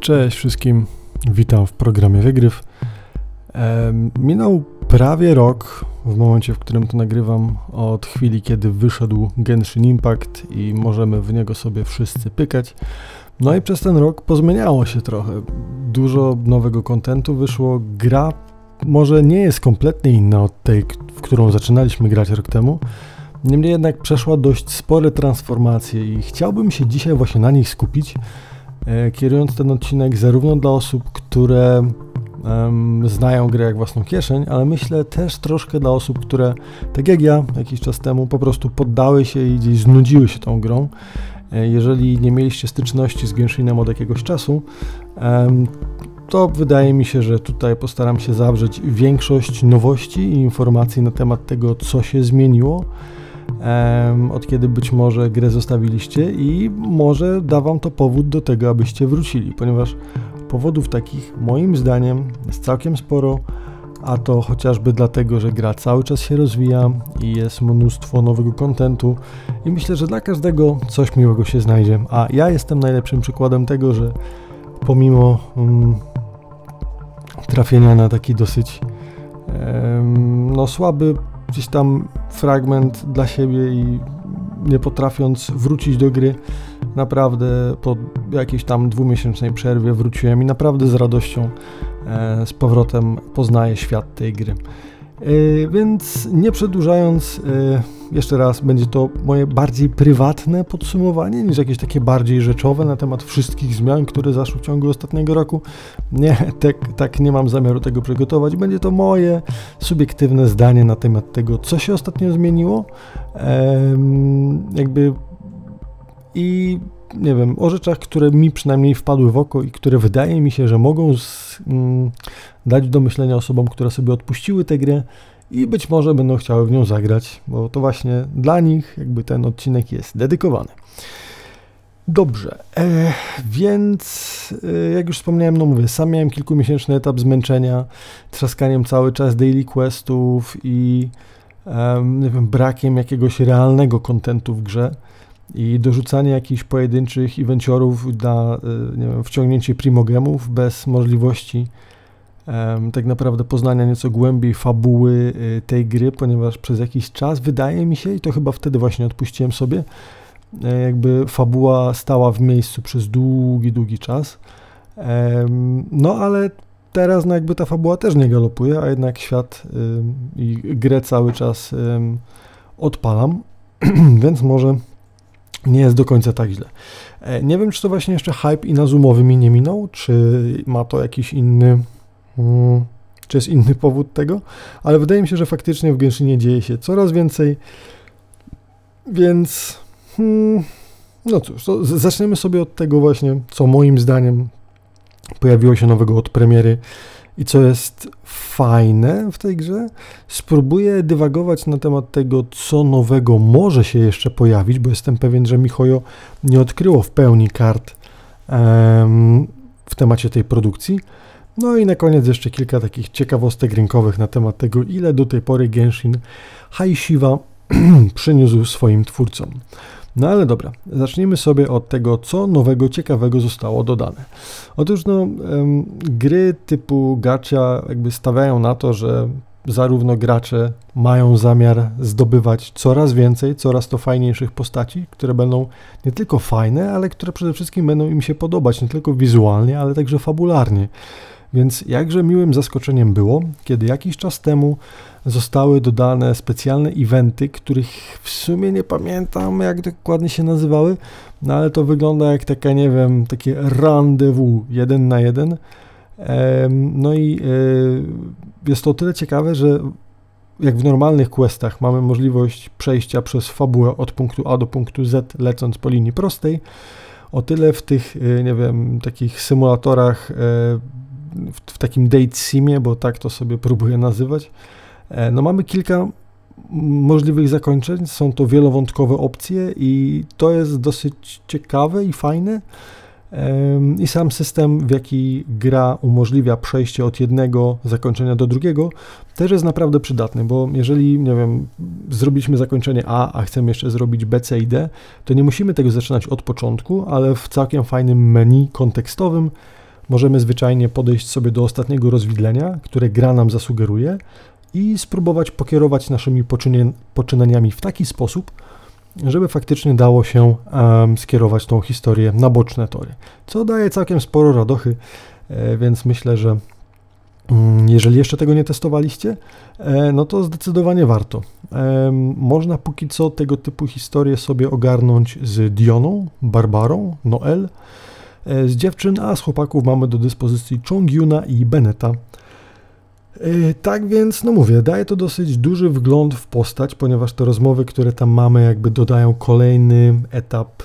Cześć wszystkim, witam w programie Wygryw. Minął prawie rok w momencie, w którym to nagrywam, od chwili, kiedy wyszedł Genshin Impact i możemy w niego sobie wszyscy pykać. No i przez ten rok pozmieniało się trochę. Dużo nowego kontentu wyszło. Gra może nie jest kompletnie inna od tej, w którą zaczynaliśmy grać rok temu. Niemniej jednak przeszła dość spore transformacje i chciałbym się dzisiaj właśnie na nich skupić kierując ten odcinek zarówno dla osób, które znają grę jak własną kieszeń, ale myślę też troszkę dla osób, które tak jak ja jakiś czas temu po prostu poddały się i gdzieś znudziły się tą grą. E, jeżeli nie mieliście styczności z Genshinem od jakiegoś czasu, to wydaje mi się, że tutaj postaram się zawrzeć większość nowości i informacji na temat tego, co się zmieniło od kiedy być może grę zostawiliście i może da wam to powód do tego, abyście wrócili, ponieważ powodów takich moim zdaniem jest całkiem sporo, a to chociażby dlatego, że gra cały czas się rozwija i jest mnóstwo nowego kontentu i myślę, że dla każdego coś miłego się znajdzie, a ja jestem najlepszym przykładem tego, że pomimo um, trafienia na taki dosyć no słaby gdzieś tam fragment dla siebie i nie potrafiąc wrócić do gry, naprawdę po jakiejś tam dwumiesięcznej przerwie wróciłem i naprawdę z radością e, z powrotem poznaję świat tej gry. E, więc nie przedłużając, e, jeszcze raz będzie to moje bardziej prywatne podsumowanie niż jakieś takie bardziej rzeczowe na temat wszystkich zmian, które zaszły w ciągu ostatniego roku. Nie, tak, tak nie mam zamiaru tego przygotować. Będzie to moje subiektywne zdanie na temat tego, co się ostatnio zmieniło. jakby i nie wiem, o rzeczach, które mi przynajmniej wpadły w oko i które wydaje mi się, że mogą z, mm, dać do myślenia osobom, które sobie odpuściły tę grę i być może będą chciały w nią zagrać, bo to właśnie dla nich jakby ten odcinek jest dedykowany. Dobrze, e, więc e, jak już wspomniałem, no mówię, sam miałem kilkumiesięczny etap zmęczenia, traskaniem cały czas daily questów i e, nie wiem, brakiem jakiegoś realnego kontentu w grze i dorzucanie jakichś pojedynczych evenciorów na e, nie wiem, wciągnięcie primogemów bez możliwości tak naprawdę poznania nieco głębiej fabuły y, tej gry, ponieważ przez jakiś czas wydaje mi się, i to chyba wtedy właśnie odpuściłem sobie, e, jakby fabuła stała w miejscu przez długi, długi czas. No ale teraz no jakby ta fabuła też nie galopuje, a jednak świat i grę cały czas odpalam, więc może nie jest do końca tak źle. E, nie wiem, czy to właśnie jeszcze hype i nazumowy mi nie minął, czy ma to jakiś inny Hmm, czy jest inny powód tego? Ale wydaje mi się, że faktycznie w Genshinie dzieje się coraz więcej, więc hmm, no cóż, zaczniemy sobie od tego właśnie, co moim zdaniem pojawiło się nowego od premiery i co jest fajne w tej grze. Spróbuję dywagować na temat tego, co nowego może się jeszcze pojawić, bo jestem pewien, że Michojo nie odkryło w pełni kart um, w temacie tej produkcji. No i na koniec jeszcze kilka takich ciekawostek rynkowych na temat tego, ile do tej pory Genshin High Shiva przyniósł swoim twórcom. No ale dobra, zacznijmy sobie od tego, co nowego, ciekawego zostało dodane. Otóż no, gry typu gacha jakby stawiają na to, że zarówno gracze mają zamiar zdobywać coraz więcej, coraz to fajniejszych postaci, które będą nie tylko fajne, ale które przede wszystkim będą im się podobać, nie tylko wizualnie, ale także fabularnie. Więc jakże miłym zaskoczeniem było, kiedy jakiś czas temu zostały dodane specjalne eventy, których w sumie nie pamiętam jak dokładnie się nazywały, no ale to wygląda jak taka, nie wiem, takie rendezvous jeden na jeden. No i e, jest to o tyle ciekawe, że jak w normalnych questach mamy możliwość przejścia przez fabułę od punktu A do punktu Z lecąc po linii prostej, o tyle w tych, e, nie wiem, takich symulatorach e, w, w takim date simie, bo tak to sobie próbuję nazywać, e, no mamy kilka możliwych zakończeń, są to wielowątkowe opcje i to jest dosyć ciekawe i fajne. I sam system, w jaki gra umożliwia przejście od jednego zakończenia do drugiego, też jest naprawdę przydatny, bo jeżeli, nie wiem, zrobiliśmy zakończenie A, a chcemy jeszcze zrobić B, C i D, to nie musimy tego zaczynać od początku, ale w całkiem fajnym menu kontekstowym możemy zwyczajnie podejść sobie do ostatniego rozwidlenia, które gra nam zasugeruje i spróbować pokierować naszymi poczynaniami w taki sposób, żeby faktycznie dało się um, skierować tą historię na boczne tory, co daje całkiem sporo radochy, e, więc myślę, że mm, jeżeli jeszcze tego nie testowaliście, e, no to zdecydowanie warto. Można póki co tego typu historie sobie ogarnąć z Dioną, Barbarą, Noel, z dziewczyn, a z chłopaków mamy do dyspozycji Chongyuna i Beneta. Yy, tak więc, no mówię, daje to dosyć duży wgląd w postać, ponieważ te rozmowy, które tam mamy, jakby dodają kolejny etap,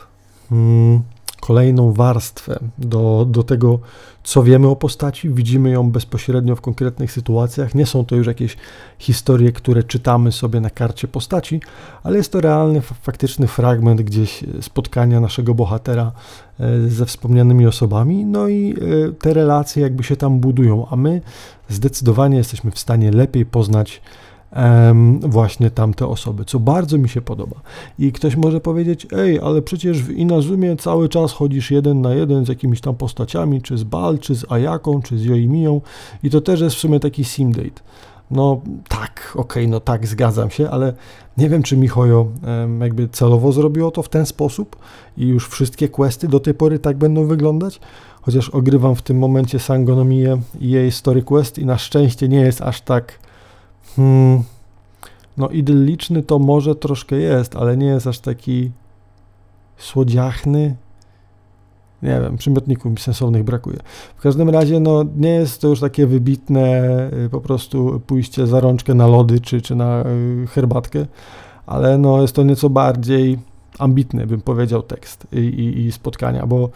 hmm, kolejną warstwę do, do tego, co wiemy o postaci. Widzimy ją bezpośrednio w konkretnych sytuacjach. Nie są to już jakieś historie, które czytamy sobie na karcie postaci, ale jest to realny, faktyczny fragment gdzieś spotkania naszego bohatera e, ze wspomnianymi osobami. No i e, te relacje jakby się tam budują, a my zdecydowanie jesteśmy w stanie lepiej poznać właśnie tamte osoby, co bardzo mi się podoba. I ktoś może powiedzieć, ej, ale przecież w Inazumie cały czas chodzisz jeden na jeden z jakimiś tam postaciami, czy z Bal, czy z Ayaką, czy z Joimią i to też jest w sumie taki simdate. No tak, okej, okay, no tak, zgadzam się, ale nie wiem, czy Mihojo jakby celowo zrobiło to w ten sposób i już wszystkie questy do tej pory tak będą wyglądać, chociaż ogrywam w tym momencie Sangonomię i jej story quest i na szczęście nie jest aż tak Hmm, no idylliczny to może troszkę jest, ale nie jest aż taki słodziachny. Nie wiem, przymiotników mi sensownych brakuje. W każdym razie, no, nie jest to już takie wybitne y, po prostu pójście za rączkę na lody czy, czy na y, herbatkę, ale no, jest to nieco bardziej ambitny, bym powiedział, tekst i, i, i spotkania, bo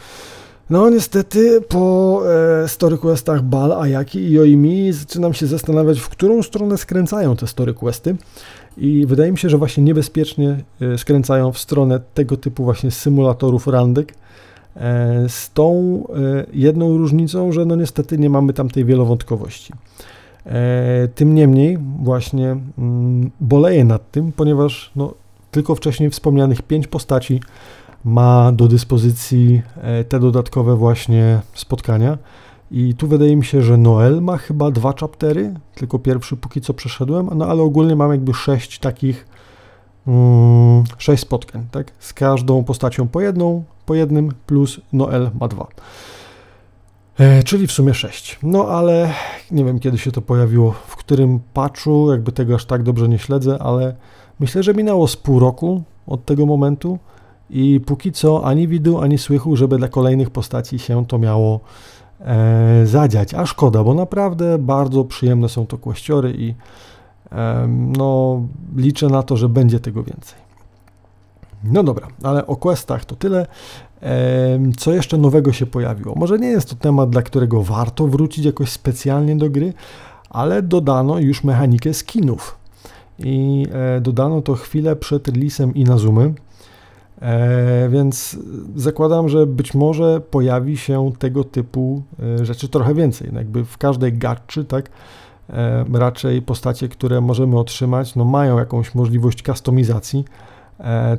no niestety po e, story questach Bal, Ayaki i Yoimi zaczynam się zastanawiać, w którą stronę skręcają te story questy i wydaje mi się, że właśnie niebezpiecznie e, skręcają w stronę tego typu właśnie symulatorów randek e, z tą e, jedną różnicą, że no niestety nie mamy tam tej wielowątkowości. E, tym niemniej właśnie mm, boleję nad tym, ponieważ no, tylko wcześniej wspomnianych pięć postaci ma do dyspozycji e, te dodatkowe właśnie spotkania. I tu wydaje mi się, że Noel ma chyba dwa chaptery, tylko pierwszy póki co przeszedłem, no ale ogólnie mam jakby sześć takich, mm, sześć spotkań, tak? Z każdą postacią po jedną, po jednym, plus Noel ma dwa. E, czyli w sumie sześć. No ale nie wiem kiedy się to pojawiło, w którym patchu, jakby tego aż tak dobrze nie śledzę, ale myślę, że minęło z pół roku od tego momentu i póki co ani widu, ani słychu, żeby dla kolejnych postaci się to miało e, zadziać. A szkoda, bo naprawdę bardzo przyjemne są to kłościory i e, no, liczę na to, że będzie tego więcej. No dobra, ale o questach to tyle. E, co jeszcze nowego się pojawiło? Może nie jest to temat, dla którego warto wrócić jakoś specjalnie do gry, ale dodano już mechanikę skinów. I e, dodano to chwilę przed releasem Inazumy. E, więc zakładam, że być może pojawi się tego typu e, rzeczy trochę więcej. No jakby w każdej gatczy, tak, e, raczej postacie, które możemy otrzymać, no mają jakąś możliwość kustomizacji.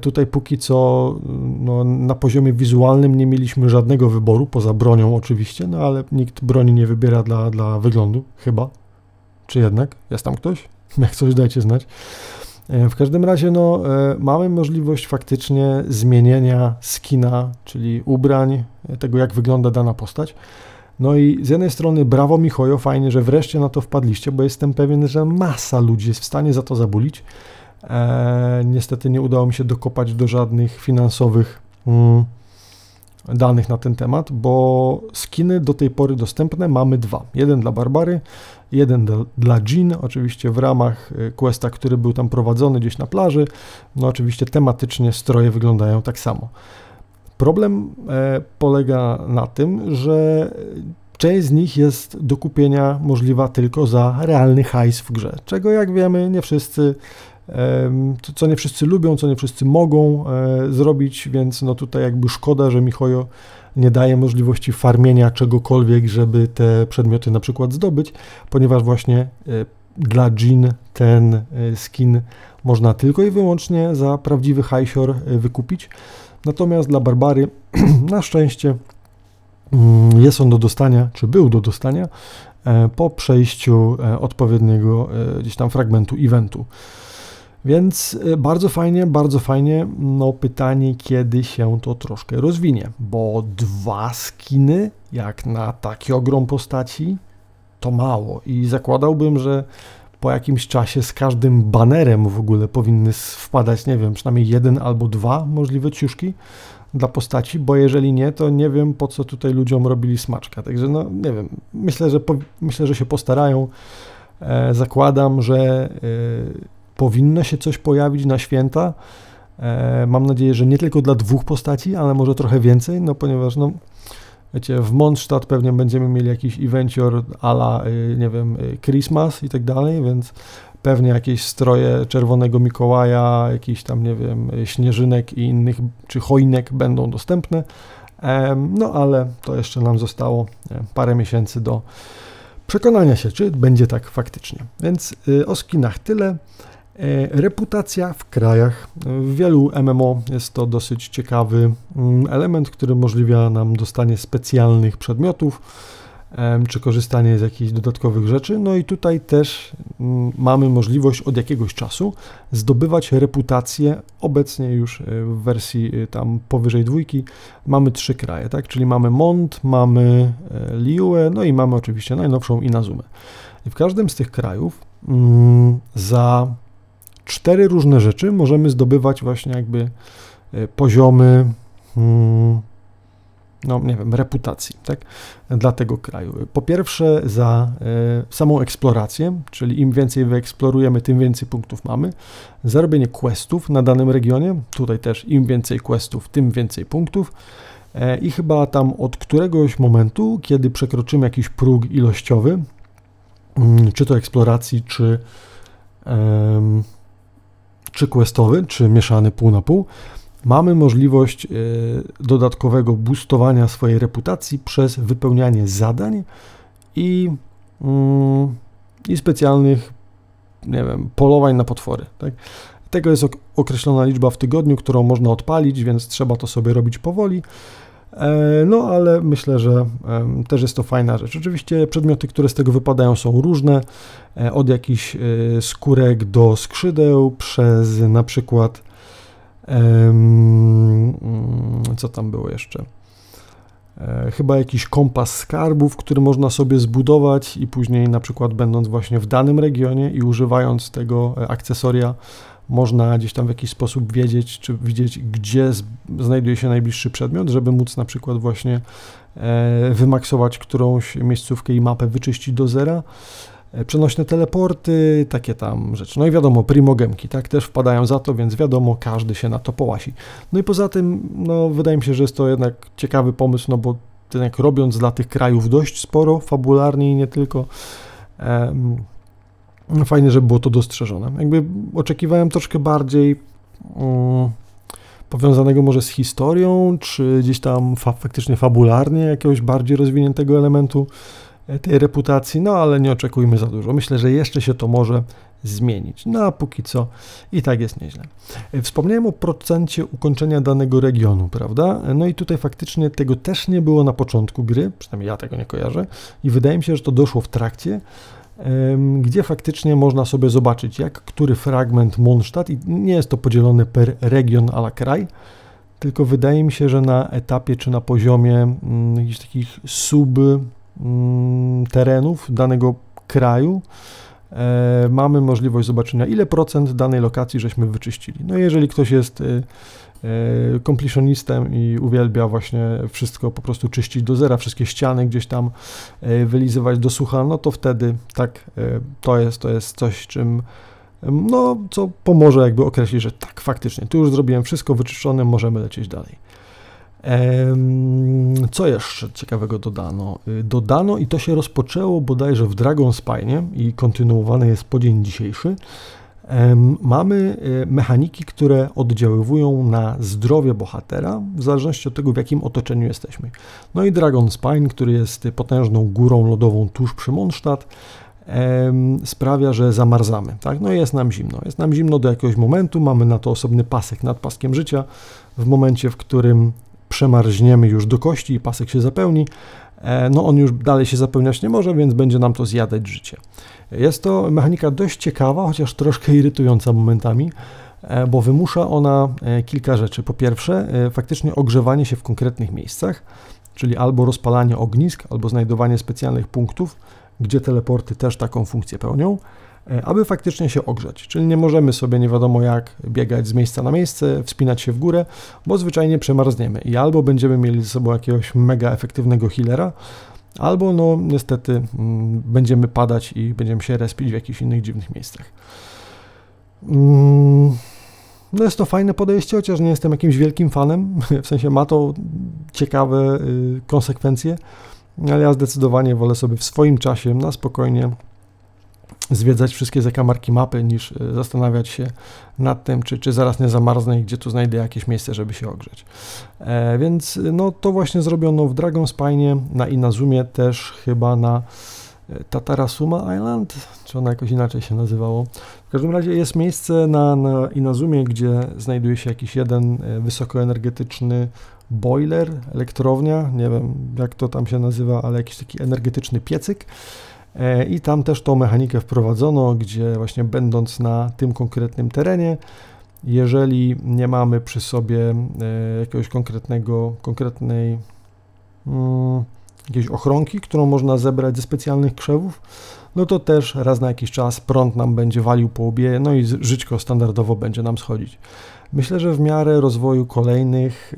Tutaj póki co no, na poziomie wizualnym nie mieliśmy żadnego wyboru, poza bronią oczywiście, no ale nikt broni nie wybiera dla, dla wyglądu, chyba. Czy jednak? Jest tam ktoś? Jak coś dajcie znać. E, w każdym razie no, e, mamy możliwość faktycznie zmienienia skina, czyli ubrań, e, tego jak wygląda dana postać. No i z jednej strony brawo Michojo, fajnie, że wreszcie na to wpadliście, bo jestem pewien, że masa ludzi jest w stanie za to zabulić. E, niestety nie udało mi się dokopać do żadnych finansowych mm, danych na ten temat, bo skiny do tej pory dostępne mamy dwa. Jeden dla Barbary, jeden dla Jean, oczywiście w ramach y, questa, który był tam prowadzony gdzieś na plaży. No oczywiście tematycznie stroje wyglądają tak samo. Problem e, polega na tym, że część z nich jest do kupienia możliwa tylko za realny hajs w grze, czego jak wiemy nie wszyscy co nie wszyscy lubią, co nie wszyscy mogą e, zrobić, więc no tutaj jakby szkoda, że Michojo nie daje możliwości farmienia czegokolwiek, żeby te przedmioty na przykład zdobyć, ponieważ właśnie e, dla Jean ten e, skin można tylko i wyłącznie za prawdziwy hajsior wykupić. Natomiast dla Barbary na szczęście mm, jest on do dostania, czy był do dostania po przejściu odpowiedniego gdzieś tam fragmentu eventu. Więc bardzo fajnie, bardzo fajnie. No pytanie, kiedy się to troszkę rozwinie, bo dwa skiny, jak na taki ogrom postaci, to mało i zakładałbym, że po jakimś czasie z każdym banerem w ogóle powinny wpadać, nie wiem, przynajmniej jeden albo dwa możliwe ciuszki dla postaci, bo jeżeli nie, to nie wiem po co tutaj ludziom robili smaczka. Także no nie wiem, myślę, że, po, myślę, że się postarają. E, zakładam, że e, powinno się coś pojawić na święta. E, mam nadzieję, że nie tylko dla dwóch postaci, ale może trochę więcej, no ponieważ no wiecie, w Mondstadt pewnie będziemy mieli jakiś evencior ala, y, nie wiem, y, Christmas i tak dalej, więc pewnie jakieś stroje Czerwonego Mikołaja, jakiś tam, nie wiem, y, śnieżynek i innych, czy choinek będą dostępne, no ale to jeszcze nam zostało parę miesięcy do przekonania się, czy będzie tak faktycznie. Więc o skinach tyle. E, reputacja w krajach. W wielu MMO jest to dosyć ciekawy mm, element, który umożliwia nam dostanie specjalnych przedmiotów czy korzystanie z jakichś dodatkowych rzeczy. No i tutaj też mm, mamy możliwość od jakiegoś czasu zdobywać reputację. Obecnie już e, w wersji e, tam powyżej dwójki mamy trzy kraje, tak? Czyli mamy Mont, mamy Liue, no i mamy oczywiście najnowszą Inazumę. I w każdym z tych krajów mm, za cztery różne rzeczy możemy zdobywać właśnie jakby e, poziomy, mm, no nie wiem, reputacji, tak, dla tego kraju. Po pierwsze za e, samą eksplorację, czyli im więcej wyeksplorujemy, tym więcej punktów mamy. Za robienie questów na danym regionie, tutaj też im więcej questów, tym więcej punktów. E, I chyba tam od któregoś momentu, kiedy przekroczymy jakiś próg ilościowy, mm, czy to eksploracji, czy czy questowy, czy mieszany pół na pół, mamy możliwość e, dodatkowego boostowania swojej reputacji przez wypełnianie zadań i, mm, i specjalnych, nie wiem, polowań na potwory. Tak? Tego jest określona liczba w tygodniu, którą można odpalić, więc trzeba to sobie robić powoli. E, no, ale myślę, że też jest to fajna rzecz. Oczywiście przedmioty, które z tego wypadają, są różne, e, od jakichś e, skórek do skrzydeł, przez na przykład mm, co tam było jeszcze? Chyba jakiś kompas skarbów, który można sobie zbudować i później na przykład będąc właśnie w danym regionie i używając tego akcesoria można gdzieś tam w jakiś sposób wiedzieć, czy widzieć, gdzie znajduje się najbliższy przedmiot, żeby móc na przykład właśnie e, wymaksować którąś miejscówkę i mapę wyczyścić do zera. E, przenośne teleporty, takie tam rzeczy. No i wiadomo, primogemki, tak, też wpadają za to, więc wiadomo, każdy się na to połasi. No i poza tym, no wydaje mi się, że jest to jednak ciekawy pomysł, no bo jednak robiąc dla tych krajów dość sporo, fabularnie i nie tylko, fajnie, żeby było to dostrzeżone. Jakby oczekiwałem troszkę bardziej um, powiązanego może z historią, czy gdzieś tam fa faktycznie fabularnie jakiegoś bardziej rozwiniętego elementu e, tej reputacji, no ale nie oczekujmy za dużo. Myślę, że jeszcze się to może zmienić. No a póki co i tak jest nieźle. E, wspomniałem o procencie ukończenia danego regionu, prawda? E, no i tutaj faktycznie tego też nie było na początku gry, przynajmniej ja tego nie kojarzę i wydaje mi się, że to doszło w trakcie, gdzie faktycznie można sobie zobaczyć, jak który fragment Mondstadt, i nie jest to podzielone per region a la kraj, tylko wydaje mi się, że na etapie czy na poziomie mm, jakichś takich sub mm, terenów danego kraju e, mamy możliwość zobaczenia, ile procent danej lokacji żeśmy wyczyścili. No jeżeli ktoś jest y, completionistem i uwielbia właśnie wszystko po prostu czyścić do zera, wszystkie ściany gdzieś tam e, wylizywać do sucha, no to wtedy tak, e, to jest, to jest coś, czym no, co pomoże jakby określić, że tak, faktycznie, tu już zrobiłem wszystko wyczyszczone, możemy lecieć dalej. Co jeszcze ciekawego dodano? Dodano i to się rozpoczęło bodajże w Dragon Spine i kontynuowane jest po dzień dzisiejszy mamy e, mechaniki, które oddziaływują na zdrowie bohatera w zależności od tego, w jakim otoczeniu jesteśmy. No i Dragon Spine, który jest potężną górą lodową tuż przy Mondstadt, sprawia, że zamarzamy. Tak? No jest nam zimno. Jest nam zimno do jakiegoś momentu, mamy na to osobny pasek nad paskiem życia. W momencie, w którym przemarzniemy już do kości i pasek się zapełni, no on już dalej się zapełniać nie może, więc będzie nam to zjadać życie. Jest to mechanika dość ciekawa, chociaż troszkę irytująca momentami, e, bo wymusza ona e, kilka rzeczy. Po pierwsze, faktycznie ogrzewanie się w konkretnych miejscach, czyli albo rozpalanie ognisk, albo znajdowanie specjalnych punktów, gdzie teleporty też taką funkcję pełnią. E, aby faktycznie się ogrzać. Czyli nie możemy sobie nie wiadomo jak biegać z miejsca na miejsce, wspinać się w górę, bo zwyczajnie przemarzniemy i albo będziemy mieli ze sobą jakiegoś mega efektywnego healera, albo no niestety mm, będziemy padać i będziemy się respić w jakichś innych dziwnych miejscach. Mm, no jest to fajne podejście, chociaż nie jestem jakimś wielkim fanem, w sensie ma to ciekawe y, konsekwencje, ale ja zdecydowanie wolę sobie w swoim czasie na spokojnie zwiedzać wszystkie zakamarki mapy, niż e, zastanawiać się nad tym, czy, czy zaraz nie zamarznę i gdzie tu znajdę jakieś miejsce, żeby się ogrzeć. E, więc no, to właśnie zrobiono w Dragonspine, na Inazumie też chyba na e, Tatarasuma Island, czy ona jakoś inaczej się nazywało. W każdym razie jest miejsce na, na Inazumie, gdzie znajduje się jakiś jeden e, wysokoenergetyczny boiler, elektrownia, nie wiem jak to tam się nazywa, ale jakiś taki energetyczny piecyk, E, I tam też tą mechanikę wprowadzono, gdzie właśnie będąc na tym konkretnym terenie, jeżeli nie mamy przy sobie e, jakiegoś konkretnego, konkretnej mm, jakiejś ochronki, którą można zebrać ze specjalnych krzewów, no to też raz na jakiś czas prąd nam będzie walił po łbie, no i żyćko standardowo będzie nam schodzić. Myślę, że w miarę rozwoju kolejnych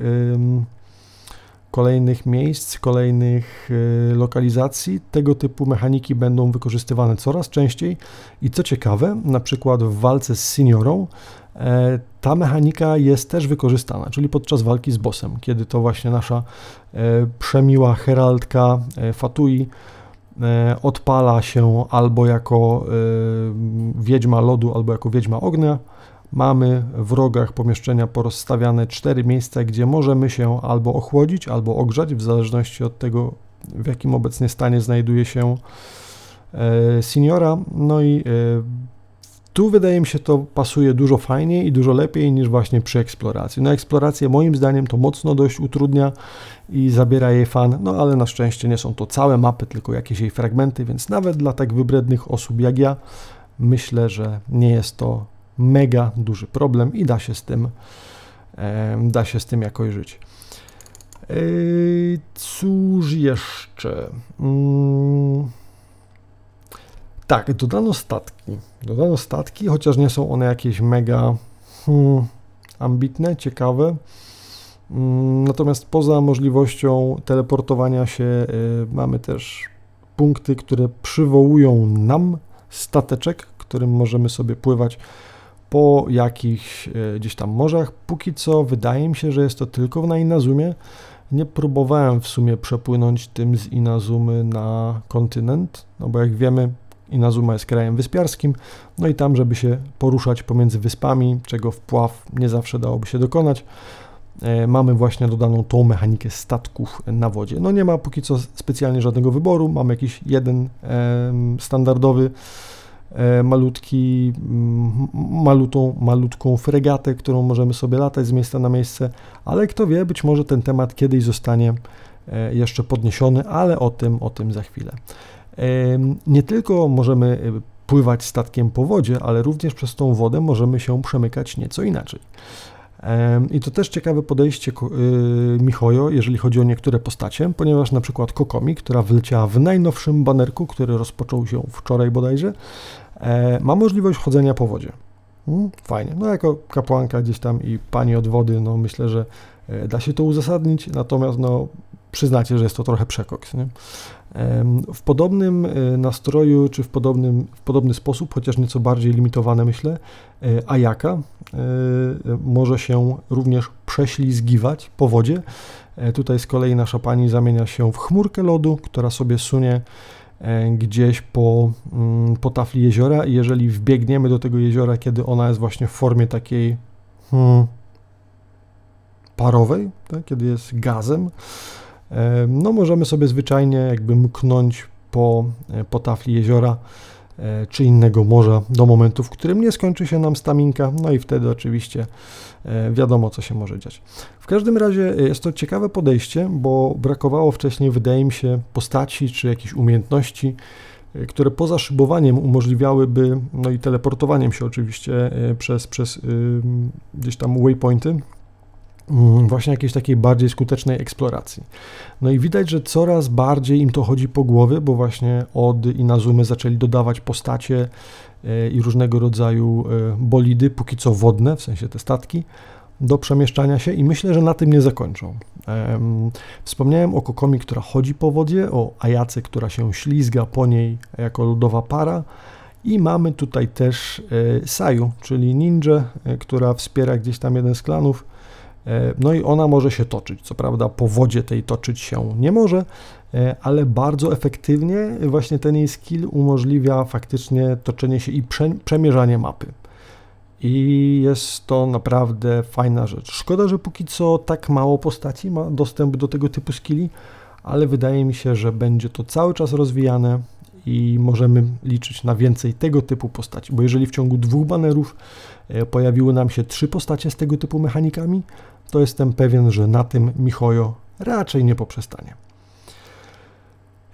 kolejnych miejsc, kolejnych y, lokalizacji. Tego typu mechaniki będą wykorzystywane coraz częściej i co ciekawe, na przykład w walce z seniorą e, ta mechanika jest też wykorzystana, czyli podczas walki z bossem, kiedy to właśnie nasza e, przemiła heraldka e, Fatui odpala się albo jako wiedźma lodu, albo jako wiedźma ognia, mamy w rogach pomieszczenia porozstawiane cztery miejsca, gdzie możemy się albo ochłodzić, albo ogrzać, w zależności od tego, w jakim obecnie stanie znajduje się e, seniora. No i e, tu wydaje mi się to pasuje dużo fajniej i dużo lepiej niż właśnie przy eksploracji. No eksplorację moim zdaniem to mocno dość utrudnia i zabiera jej fan, no ale na szczęście nie są to całe mapy, tylko jakieś jej fragmenty, więc nawet dla tak wybrednych osób jak ja myślę, że nie jest to mega duży problem i da się z tym, da się z tym jakoś żyć. Cóż jeszcze? Mm. Tak, dodano statki. Dodano statki, chociaż nie są one jakieś mega hmm, ambitne, ciekawe. Mm, natomiast poza możliwością teleportowania się y, mamy też punkty, które przywołują nam stateczek, którym możemy sobie pływać po jakichś e, gdzieś tam morzach. Póki co wydaje mi się, że jest to tylko w Inazumie. Nie próbowałem w sumie przepłynąć tym z Inazumy na kontynent, no bo jak wiemy, Inazuma jest krajem wyspiarskim, no i tam, żeby się poruszać pomiędzy wyspami, czego wpław nie zawsze dałoby się dokonać, e, mamy właśnie dodaną tą mechanikę statków na wodzie. No nie ma póki co specjalnie żadnego wyboru, mamy jakiś jeden standardowy malutki, mm, malutą, malutką fregatę, którą możemy sobie latać z miejsca na miejsce, ale kto wie, być może ten temat kiedyś zostanie e, jeszcze podniesiony, ale o tym, o tym za chwilę. E, nie tylko możemy pływać statkiem po wodzie, ale również przez tą wodę możemy się przemykać nieco inaczej. I to też ciekawe podejście Michojo, jeżeli chodzi o niektóre postacie, ponieważ na przykład Kokomi, która wleciała w najnowszym banerku, który rozpoczął się wczoraj bodajże, E, ma możliwość chodzenia po wodzie. Hmm, fajnie. No jako kapłanka gdzieś tam i pani od wody, no myślę, że e, da się to uzasadnić, natomiast no przyznacie, że jest to trochę przekoks. Nie? W podobnym e, nastroju, czy w, podobnym, w podobny sposób, chociaż nieco bardziej limitowane myślę, Ajaka może się również prześlizgiwać po wodzie. Tutaj z kolei nasza pani zamienia się w chmurkę lodu, która sobie sunie E, gdzieś po, mm, po tafli jeziora. I jeżeli wbiegniemy do tego jeziora, kiedy ona jest właśnie w formie takiej hmm, parowej, tak, kiedy jest gazem, e, no możemy sobie zwyczajnie jakby mknąć po, e, po tafli jeziora. e, czy innego morza do momentu, w którym nie skończy się nam staminka, no i wtedy oczywiście e, wiadomo, co się może dziać. W każdym razie jest to ciekawe podejście, bo brakowało wcześniej, wydaje mi się, postaci czy jakichś umiejętności, które poza szybowaniem umożliwiałyby, no i teleportowaniem się oczywiście przez, przez gdzieś tam waypointy, właśnie jakiejś takiej bardziej skutecznej eksploracji. No i widać, że coraz bardziej im to chodzi po głowie, bo właśnie od Inazumy zaczęli dodawać postacie e, i różnego rodzaju e, bolidy, póki co wodne, w sensie te statki, do przemieszczania się i myślę, że na tym nie zakończą. Wspomniałem o Kokomi, która chodzi po wodzie, o Ajace, która się ślizga po niej jako lodowa para i mamy tutaj też e, Saju, czyli ninja, która wspiera gdzieś tam jeden z klanów, no i ona może się toczyć. Co prawda po wodzie tej toczyć się nie może, e, ale bardzo efektywnie właśnie ten jej skill umożliwia faktycznie toczenie się i przemierzanie mapy. I jest to naprawdę fajna rzecz. Szkoda, że póki co tak mało postaci ma dostęp do tego typu skilli, ale wydaje mi się, że będzie to cały czas rozwijane i możemy liczyć na więcej tego typu postaci, bo jeżeli w ciągu dwóch banerów e, pojawiły nam się trzy postacie z tego typu mechanikami, to jestem pewien, że na tym Michojo raczej nie poprzestanie.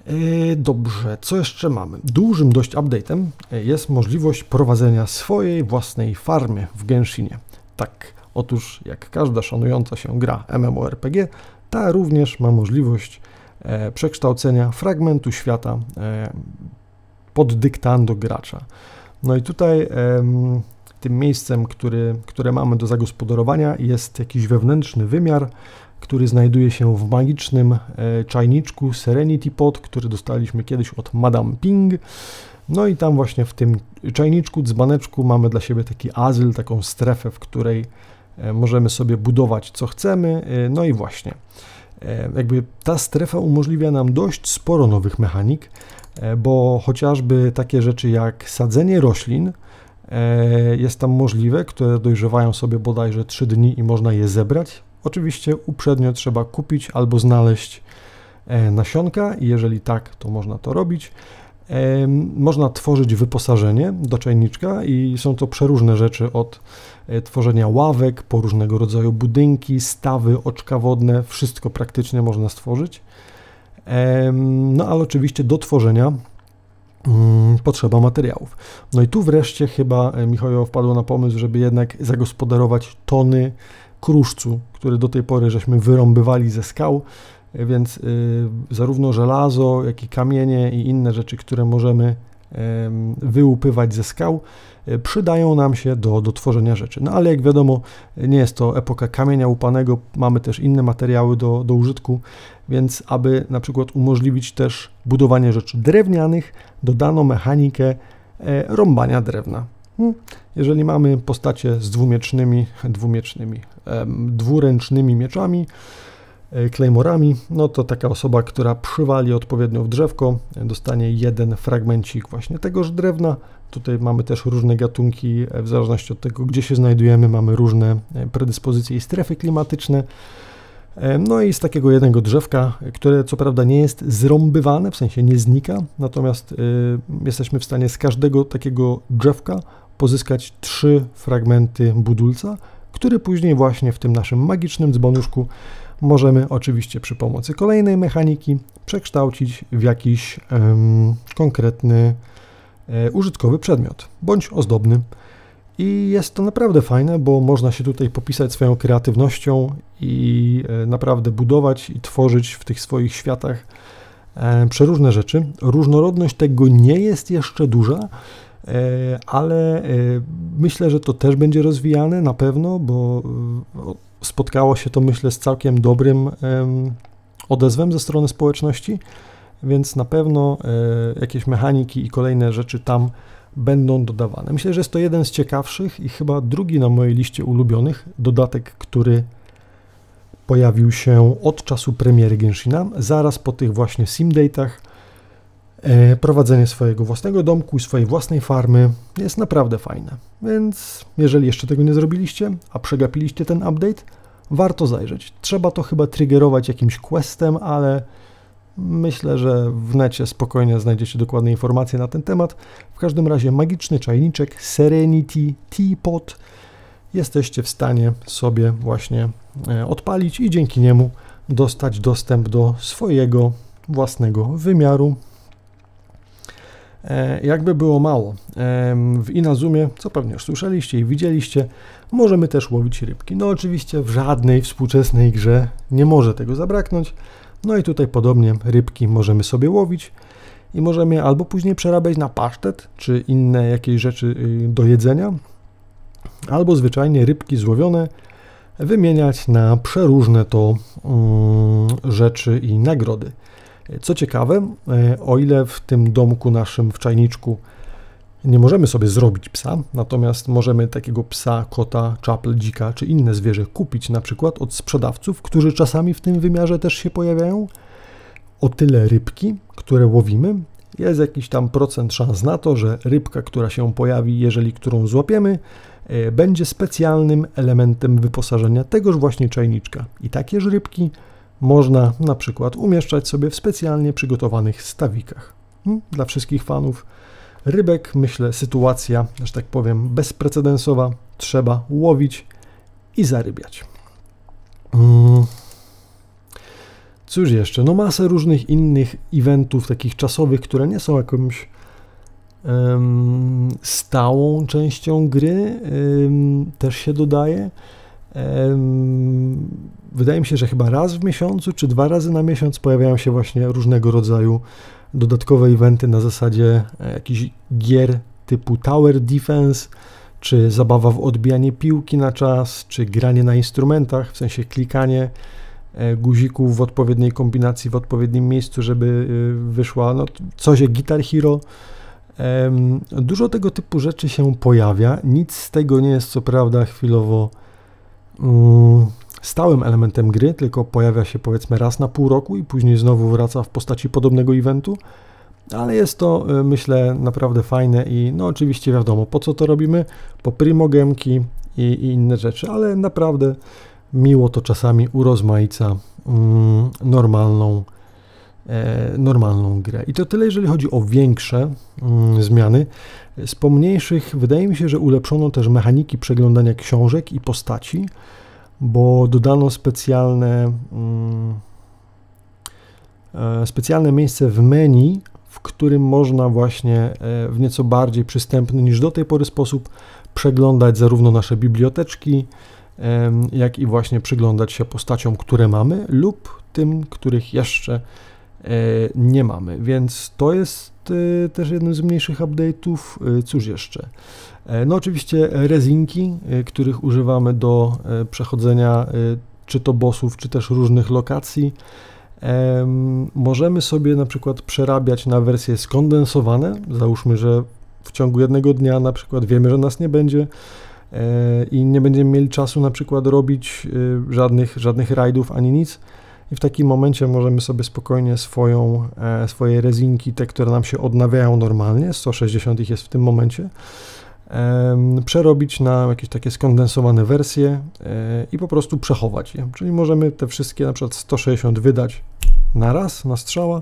E, dobrze, co jeszcze mamy? Dużym dość update'em e, jest możliwość prowadzenia swojej własnej farmy w Genshinie. Tak, otóż jak każda szanująca się gra MMORPG, ta również ma możliwość e, przekształcenia fragmentu świata pod dyktando gracza. No i tutaj tym miejscem, który, które mamy do zagospodarowania, jest jakiś wewnętrzny wymiar, który znajduje się w magicznym e, czajniczku Serenity Pot, który dostaliśmy kiedyś od Madame Ping. No i tam właśnie w tym czajniczku, dzbaneczku mamy dla siebie taki azyl, taką strefę, w której e, możemy sobie budować co chcemy. E, no i właśnie, jakby ta strefa umożliwia nam dość sporo nowych mechanik, bo chociażby takie rzeczy jak sadzenie roślin, jest tam możliwe, które dojrzewają sobie bodajże 3 dni i można je zebrać. Oczywiście uprzednio trzeba kupić albo znaleźć e, nasionka i jeżeli tak, to można to robić. E, można tworzyć wyposażenie do czajniczka i są to przeróżne rzeczy od tworzenia ławek, po różnego rodzaju budynki, stawy, oczka wodne, wszystko praktycznie można stworzyć. No ale oczywiście do tworzenia potrzeba materiałów. No i tu wreszcie chyba e, Michał wpadło na pomysł, żeby jednak zagospodarować tony kruszcu, który do tej pory żeśmy wyrąbywali ze skał, e, więc y, zarówno żelazo, jak i kamienie i inne rzeczy, które możemy wyłupywać ze skał, y, przydają nam się do, do tworzenia rzeczy. No ale jak wiadomo, nie jest to epoka kamienia łupanego, mamy też inne materiały do, do użytku, więc aby na przykład umożliwić też budowanie rzeczy drewnianych, dodano mechanikę e, rąbania drewna. Hmm. Jeżeli mamy postacie z dwumiecznymi, dwumiecznymi, dwuręcznymi mieczami, e, claymorami, no to taka osoba, która przywali odpowiednio w drzewko, dostanie jeden fragmencik właśnie tegoż drewna. Tutaj mamy też różne gatunki, e, w zależności od tego, gdzie się znajdujemy, mamy różne predyspozycje i strefy klimatyczne. No i z takiego jednego drzewka, które co prawda nie jest zrąbywane, w sensie nie znika, natomiast jesteśmy w stanie z każdego takiego drzewka pozyskać trzy fragmenty budulca, który później właśnie w tym naszym magicznym dzbanuszku możemy oczywiście przy pomocy kolejnej mechaniki przekształcić w jakiś konkretny e, użytkowy przedmiot bądź ozdobny. I jest to naprawdę fajne, bo można się tutaj popisać swoją kreatywnością i e, naprawdę budować i tworzyć w tych swoich światach e, przeróżne rzeczy. Różnorodność tego nie jest jeszcze duża, ale myślę, że to też będzie rozwijane na pewno, bo spotkało się to myślę z całkiem dobrym odezwem ze strony społeczności, więc na pewno jakieś mechaniki i kolejne rzeczy tam będą dodawane. Myślę, że jest to jeden z ciekawszych i chyba drugi na mojej liście ulubionych dodatek, który pojawił się od czasu premiery Genshina, zaraz po tych właśnie simdatach. E, prowadzenie swojego własnego domku i swojej własnej farmy jest naprawdę fajne. Więc jeżeli jeszcze tego nie zrobiliście, a przegapiliście ten update, warto zajrzeć. Trzeba to chyba triggerować jakimś questem, ale Myślę, że w necie spokojnie znajdziecie dokładne informacje na ten temat. W każdym razie magiczny czajniczek Serenity Teapot jesteście w stanie sobie właśnie e, odpalić i dzięki niemu dostać dostęp do swojego własnego wymiaru. E, jakby było mało, w Inazumie, co pewnie już słyszeliście i widzieliście, możemy też łowić rybki. No oczywiście w żadnej współczesnej grze nie może tego zabraknąć. No i tutaj podobnie rybki możemy sobie łowić i możemy albo później przerabiać na pasztet, czy inne jakieś rzeczy y, do jedzenia, albo zwyczajnie rybki złowione wymieniać na przeróżne to um, rzeczy i nagrody. Co ciekawe, e, o ile w tym domku naszym w czajniczku nie możemy sobie zrobić psa, natomiast możemy takiego psa, kota, czapel, dzika czy inne zwierzę kupić na przykład od sprzedawców, którzy czasami w tym wymiarze też się pojawiają. O tyle rybki, które łowimy, jest jakiś tam procent szans na to, że rybka, która się pojawi, jeżeli którą złapiemy, e, będzie specjalnym elementem wyposażenia tegoż właśnie czajniczka. I takież rybki można na przykład umieszczać sobie w specjalnie przygotowanych stawikach. Hmm? Dla wszystkich fanów rybek, myślę, sytuacja, że tak powiem, bezprecedensowa. Trzeba łowić i zarybiać. Hmm. Cóż jeszcze? No masę różnych innych eventów takich czasowych, które nie są jakąś um, stałą częścią gry, um, też się dodaje. Wydaje mi się, że chyba raz w miesiącu, czy dwa razy na miesiąc pojawiają się właśnie różnego rodzaju dodatkowe eventy na zasadzie e, jakichś gier typu Tower Defense, czy zabawa w odbijanie piłki na czas, czy granie na instrumentach, w sensie klikanie e, guzików w odpowiedniej kombinacji, w odpowiednim miejscu, żeby e, wyszła no, coś jak Guitar Hero. Dużo tego typu rzeczy się pojawia. Nic z tego nie jest co prawda chwilowo stałym elementem gry, tylko pojawia się powiedzmy raz na pół roku i później znowu wraca w postaci podobnego eventu. Ale jest to, e, myślę, naprawdę fajne i no oczywiście wiadomo, po co to robimy? Po primogemki i, i inne rzeczy, ale naprawdę miło to czasami urozmaica mm, normalną, normalną grę. I to tyle, jeżeli chodzi o większe mm, zmiany. Z pomniejszych wydaje mi się, że ulepszono też mechaniki przeglądania książek i postaci bo dodano specjalne, mm, e, specjalne miejsce w menu, w którym można właśnie e, w nieco bardziej przystępny niż do tej pory sposób przeglądać zarówno nasze biblioteczki, jak i właśnie przyglądać się postaciom, które mamy lub tym, których jeszcze e, nie mamy. Więc to jest też jednym z mniejszych update'ów. Cóż jeszcze? E, no oczywiście rezinki, e, których używamy do e, przechodzenia czy to bossów, czy też różnych lokacji. Możemy sobie na przykład przerabiać na wersje skondensowane. Załóżmy, że w ciągu jednego dnia na przykład wiemy, że nas nie będzie i nie będziemy mieli czasu na przykład robić żadnych, żadnych rajdów ani nic. I w takim momencie możemy sobie spokojnie swoją, swoje rezinki, te, które nam się odnawiają normalnie, 160 ich jest w tym momencie, przerobić na jakieś takie skondensowane wersje e, i po prostu przechować je. Czyli możemy te wszystkie na przykład 160 wydać na raz, na strzała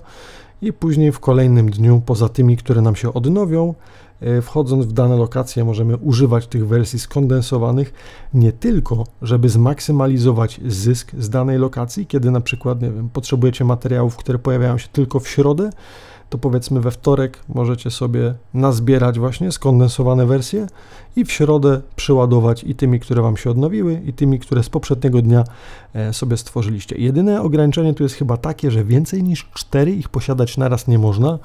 i później w kolejnym dniu, poza tymi, które nam się odnowią, e, wchodząc w dane lokacje, możemy używać tych wersji skondensowanych nie tylko, żeby zmaksymalizować zysk z danej lokacji, kiedy na przykład, nie wiem, potrzebujecie materiałów, które pojawiają się tylko w środę, to powiedzmy we wtorek możecie sobie nazbierać właśnie skondensowane wersje i w środę przyładować i tymi, które Wam się odnowiły, i tymi, które z poprzedniego dnia e, sobie stworzyliście. Jedyne ograniczenie tu jest chyba takie, że więcej niż cztery ich posiadać naraz nie można,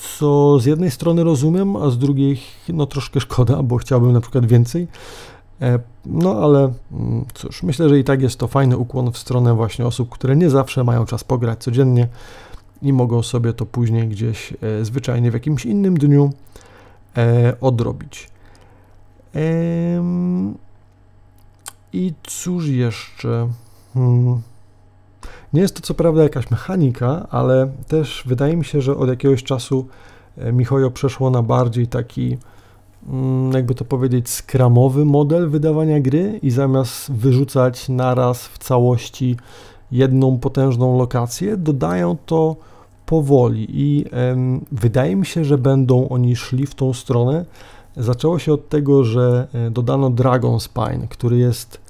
co z jednej strony rozumiem, a z drugiej no troszkę szkoda, bo chciałbym na przykład więcej. E, no ale mm, cóż, myślę, że i tak jest to fajny ukłon w stronę właśnie osób, które nie zawsze mają czas pograć codziennie i mogą sobie to później gdzieś e, zwyczajnie w jakimś innym dniu e, odrobić. I cóż jeszcze? Hmm. Nie jest to co prawda jakaś mechanika, ale też wydaje mi się, że od jakiegoś czasu e, Michojo przeszło na bardziej taki, mm, jakby to powiedzieć, skramowy model wydawania gry i zamiast wyrzucać naraz w całości jedną potężną lokację, dodają to powoli i wydaje mi się, że będą oni szli w tą stronę. Zaczęło się od tego, że e, dodano Dragon Spine, który jest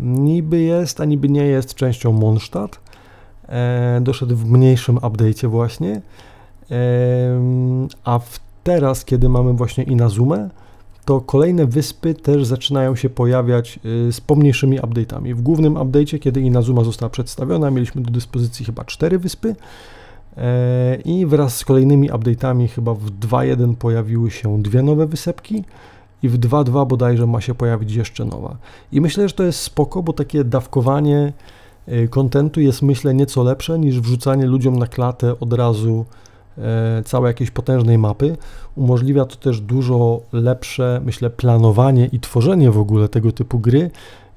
niby jest, a niby nie jest częścią Mondstadt. E, doszedł w mniejszym update'cie właśnie. a w teraz, kiedy mamy właśnie Inazumę, to kolejne wyspy też zaczynają się pojawiać y, z pomniejszymi update'ami. W głównym update'cie, kiedy Inazuma została przedstawiona, mieliśmy do dyspozycji chyba cztery wyspy e, i wraz z kolejnymi update'ami chyba w 2.1 pojawiły się dwie nowe wysepki i w 2.2 bodajże ma się pojawić jeszcze nowa. I myślę, że to jest spoko, bo takie dawkowanie kontentu jest myślę nieco lepsze niż wrzucanie ludziom na klatę od razu E, całej jakiejś potężnej mapy. Umożliwia to też dużo lepsze, myślę, planowanie i tworzenie w ogóle tego typu gry,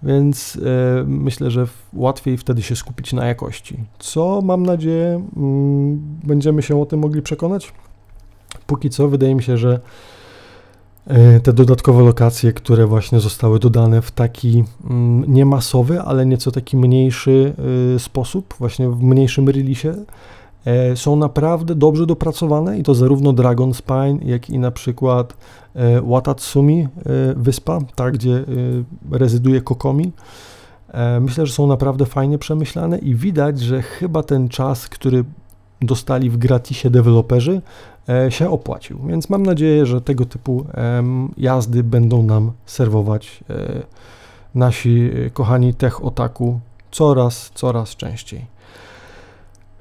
więc e, myślę, że łatwiej wtedy się skupić na jakości. Co mam nadzieję, mm, będziemy się o tym mogli przekonać. Póki co, wydaje mi się, że te dodatkowe lokacje, które właśnie zostały dodane w taki mm, nie masowy, ale nieco taki mniejszy sposób, właśnie w mniejszym releasie, E, są naprawdę dobrze dopracowane i to zarówno Dragon Spine, jak i na przykład e, Watatsumi e, wyspa, tak, gdzie rezyduje Kokomi. Myślę, że są naprawdę fajnie przemyślane i widać, że chyba ten czas, który dostali w gratisie deweloperzy, się opłacił. Więc mam nadzieję, że tego typu jazdy będą nam serwować nasi kochani tech otaku coraz, coraz częściej.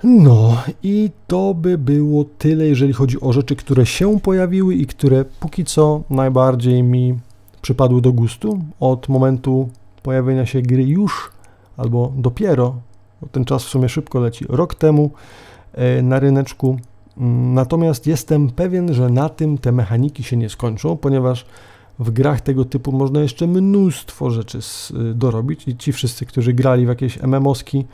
No i to by było tyle, jeżeli chodzi o rzeczy, które się pojawiły i które póki co najbardziej mi przypadły do gustu. Od momentu pojawienia się gry już albo dopiero, ten czas w sumie szybko leci, rok temu e, na ryneczku. Mm, natomiast jestem pewien, że na tym te mechaniki się nie skończą, ponieważ w grach tego typu można jeszcze mnóstwo rzeczy dorobić i ci wszyscy, którzy grali w jakieś MMOski,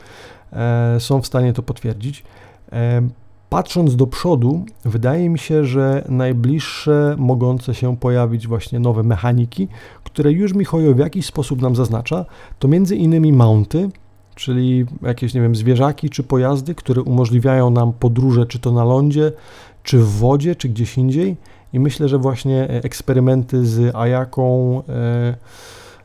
E, są w stanie to potwierdzić. E, patrząc do przodu, wydaje mi się, że najbliższe mogące się pojawić właśnie nowe mechaniki, które już Michojo w jakiś sposób nam zaznacza, to między innymi mounty, czyli jakieś, nie wiem, zwierzaki czy pojazdy, które umożliwiają nam podróże czy to na lądzie, czy w wodzie, czy gdzieś indziej. I myślę, że właśnie eksperymenty z Ayaką,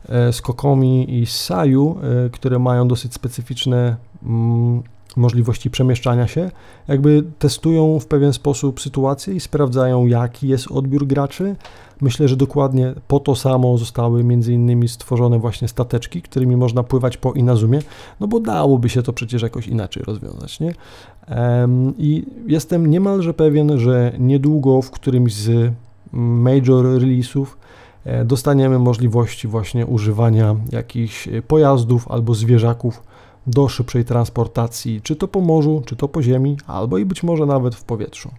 e, z Kokomi i z Saju, które mają dosyć specyficzne Mm, możliwości przemieszczania się, jakby testują w pewien sposób sytuację i sprawdzają, jaki jest odbiór graczy. Myślę, że dokładnie po to samo zostały między innymi stworzone właśnie stateczki, którymi można pływać po Inazumie, no bo dałoby się to przecież jakoś inaczej rozwiązać, nie? I jestem niemalże pewien, że niedługo w którymś z major release'ów e, dostaniemy możliwości właśnie używania jakichś pojazdów albo zwierzaków do szybszej transportacji, czy to po morzu, czy to po ziemi, albo i być może nawet w powietrzu.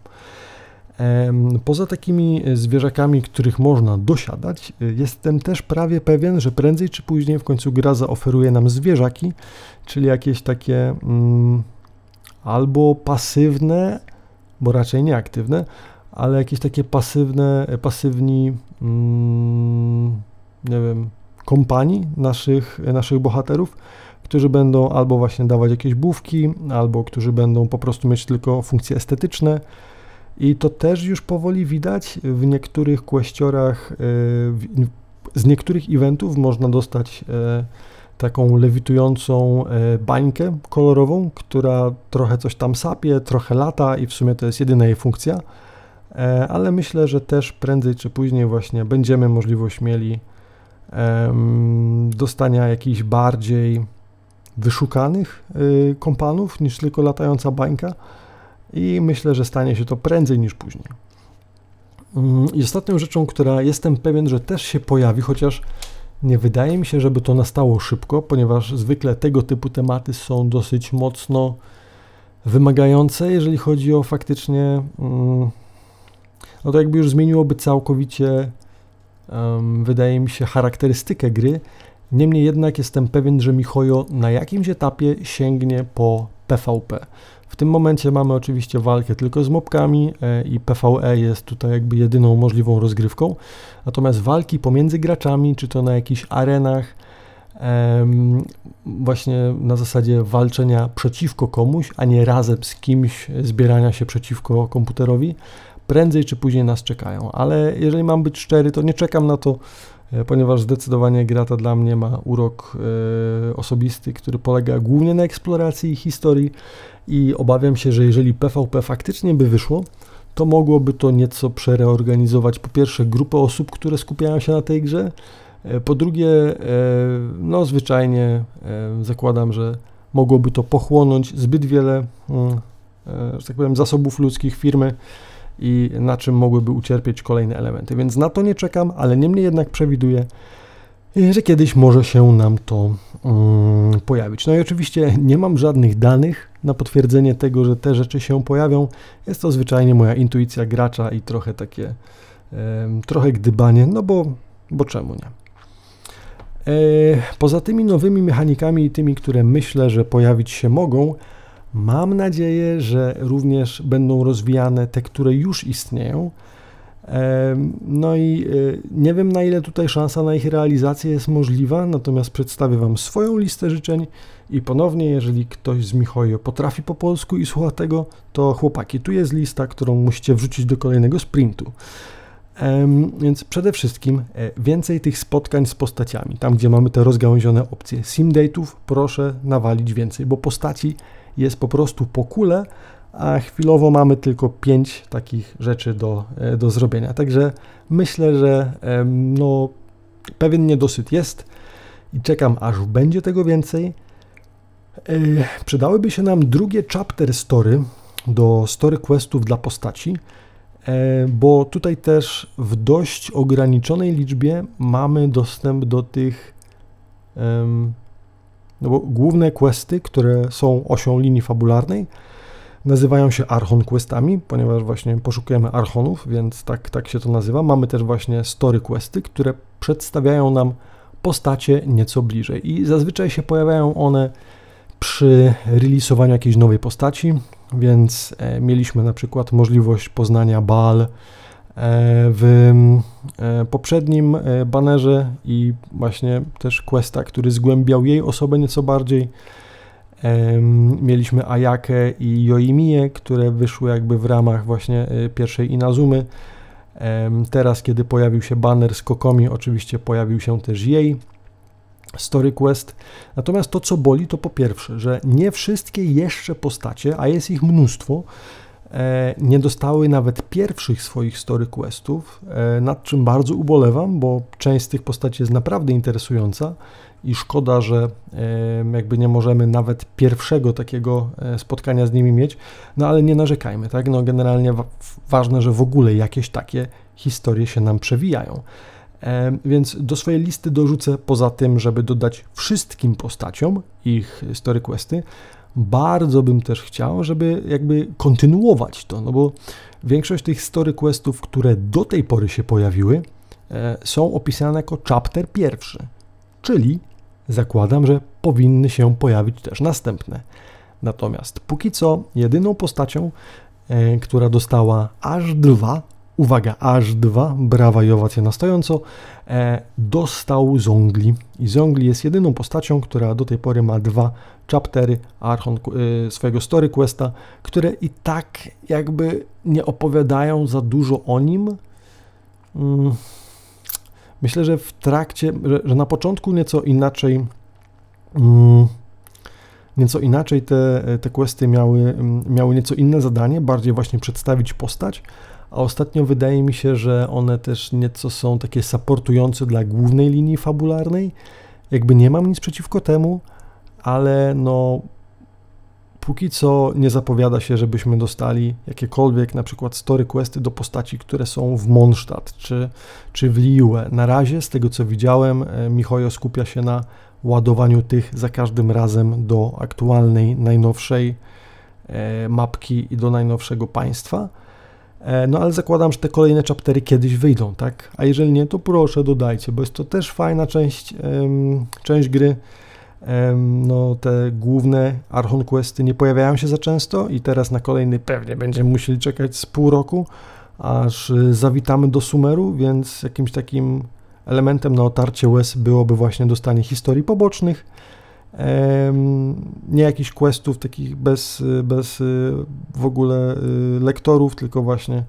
Poza takimi zwierzakami, których można dosiadać, jestem też prawie pewien, że prędzej czy później w końcu gra zaoferuje nam zwierzaki, czyli jakieś takie mm, albo pasywne, bo raczej nie aktywne, ale jakieś takie pasywne, pasywni, mm, nie wiem, kompanii naszych, naszych bohaterów, którzy będą albo właśnie dawać jakieś bówki, albo którzy będą po prostu mieć tylko funkcje estetyczne. I to też już powoli widać w niektórych kwestiorach, e, z niektórych eventów można dostać e, taką lewitującą e, bańkę kolorową, która trochę coś tam sapie, trochę lata i w sumie to jest jedyna jej funkcja. Ale myślę, że też prędzej czy później właśnie będziemy możliwość mieli dostania jakichś bardziej wyszukanych y, kompanów niż tylko latająca bańka i myślę, że stanie się to prędzej niż później. Mm, I ostatnią rzeczą, która jestem pewien, że też się pojawi, chociaż nie wydaje mi się, żeby to nastało szybko, ponieważ zwykle tego typu tematy są dosyć mocno wymagające, jeżeli chodzi o faktycznie, mm, no to jakby już zmieniłoby całkowicie, wydaje mi się, charakterystykę gry Niemniej jednak jestem pewien, że Michojo na jakimś etapie sięgnie po PvP. W tym momencie mamy oczywiście walkę tylko z mobkami e, i PvE jest tutaj jakby jedyną możliwą rozgrywką. Natomiast walki pomiędzy graczami, czy to na jakichś arenach, właśnie na zasadzie walczenia przeciwko komuś, a nie razem z kimś zbierania się przeciwko komputerowi, prędzej czy później nas czekają. Ale jeżeli mam być szczery, to nie czekam na to, ponieważ zdecydowanie gra ta dla mnie ma urok e, osobisty, który polega głównie na eksploracji historii. I obawiam się, że jeżeli PvP faktycznie by wyszło, to mogłoby to nieco przereorganizować po pierwsze grupę osób, które skupiają się na tej grze, e, po drugie, no zwyczajnie zakładam, że mogłoby to pochłonąć zbyt wiele, mm, że tak powiem, zasobów ludzkich firmy, i na czym mogłyby ucierpieć kolejne elementy. Więc na to nie czekam, ale niemniej jednak przewiduję, że kiedyś może się nam to um, pojawić. No i oczywiście nie mam żadnych danych na potwierdzenie tego, że te rzeczy się pojawią. Jest to zwyczajnie moja intuicja gracza i trochę takie, trochę gdybanie, no bo, bo czemu nie? E, poza tymi nowymi mechanikami i tymi, które myślę, że pojawić się mogą, Mam nadzieję, że również będą rozwijane te, które już istnieją. No i e, nie wiem na ile tutaj szansa na ich realizację jest możliwa, natomiast przedstawię Wam swoją listę życzeń i ponownie, jeżeli ktoś z Michojo potrafi po polsku i słucha tego, to chłopaki, tu jest lista, którą musicie wrzucić do kolejnego sprintu. Więc przede wszystkim e, więcej tych spotkań z postaciami, tam gdzie mamy te rozgałęzione opcje. Simdate'ów proszę nawalić więcej, bo postaci jest po prostu po kule, a chwilowo mamy tylko 5 takich rzeczy do, e, do zrobienia. Także myślę, że no, pewien niedosyt jest i czekam, aż będzie tego więcej. E, przydałyby się nam drugie chapter story do story questów dla postaci, e, bo tutaj też w dość ograniczonej liczbie mamy dostęp do tych no bo główne questy, które są osią linii fabularnej, nazywają się Archon Questami, ponieważ właśnie poszukujemy Archonów, więc tak, tak się to nazywa. Mamy też właśnie Story Questy, które przedstawiają nam postacie nieco bliżej i zazwyczaj się pojawiają one przy releasowaniu jakiejś nowej postaci, więc e, mieliśmy na przykład możliwość poznania Baal, w e, poprzednim e, banerze i właśnie też Questa, który zgłębiał jej osobę nieco bardziej. Mieliśmy Ayakę i Yoimię, które wyszły jakby w ramach właśnie pierwszej Inazumy. Teraz, kiedy pojawił się banner z Kokomi, oczywiście pojawił się też jej Story Quest. Natomiast to, co boli, to po pierwsze, że nie wszystkie jeszcze postacie, a jest ich mnóstwo, E, nie dostały nawet pierwszych swoich story questów, e, nad czym bardzo ubolewam, bo część z tych postaci jest naprawdę interesująca i szkoda, że jakby nie możemy nawet pierwszego takiego e, spotkania z nimi mieć, no ale nie narzekajmy, tak? No generalnie ważne, że w ogóle jakieś takie historie się nam przewijają. Więc do swojej listy dorzucę poza tym, żeby dodać wszystkim postaciom ich story questy, bardzo bym też chciał, żeby jakby kontynuować to, no bo większość tych story questów, które do tej pory się pojawiły, e, są opisane jako chapter pierwszy, czyli zakładam, że powinny się pojawić też następne. Natomiast póki co jedyną postacią, e, która dostała aż dwa uwaga, aż dwa, brawa i owacje na stojąco, e, dostał Zongli. I Zongli jest jedyną postacią, która do tej pory ma dwa chaptery Archon, e, swojego story questa, które i tak jakby nie opowiadają za dużo o nim. Mm. Myślę, że w trakcie, że, że na początku nieco inaczej mm, nieco inaczej te, te questy miały, miały nieco inne zadanie, bardziej właśnie przedstawić postać, a ostatnio wydaje mi się, że one też nieco są takie supportujące dla głównej linii fabularnej. Jakby nie mam nic przeciwko temu, ale no póki co nie zapowiada się, żebyśmy dostali jakiekolwiek na przykład story questy do postaci, które są w Mondstadt czy, czy w Liyue. Na razie, z tego co widziałem, e, Michojo skupia się na ładowaniu tych za każdym razem do aktualnej, najnowszej e, mapki i do najnowszego państwa. E, no ale zakładam, że te kolejne chaptery kiedyś wyjdą, tak? A jeżeli nie, to proszę dodajcie, bo jest to też fajna część, część gry. No te główne Archon Questy nie pojawiają się za często i teraz na kolejny pewnie będziemy musieli czekać z pół roku, aż y, zawitamy do Sumeru, więc jakimś takim elementem na otarcie łez byłoby właśnie dostanie historii pobocznych, nie jakichś questów takich bez, bez y, w ogóle y, lektorów, tylko właśnie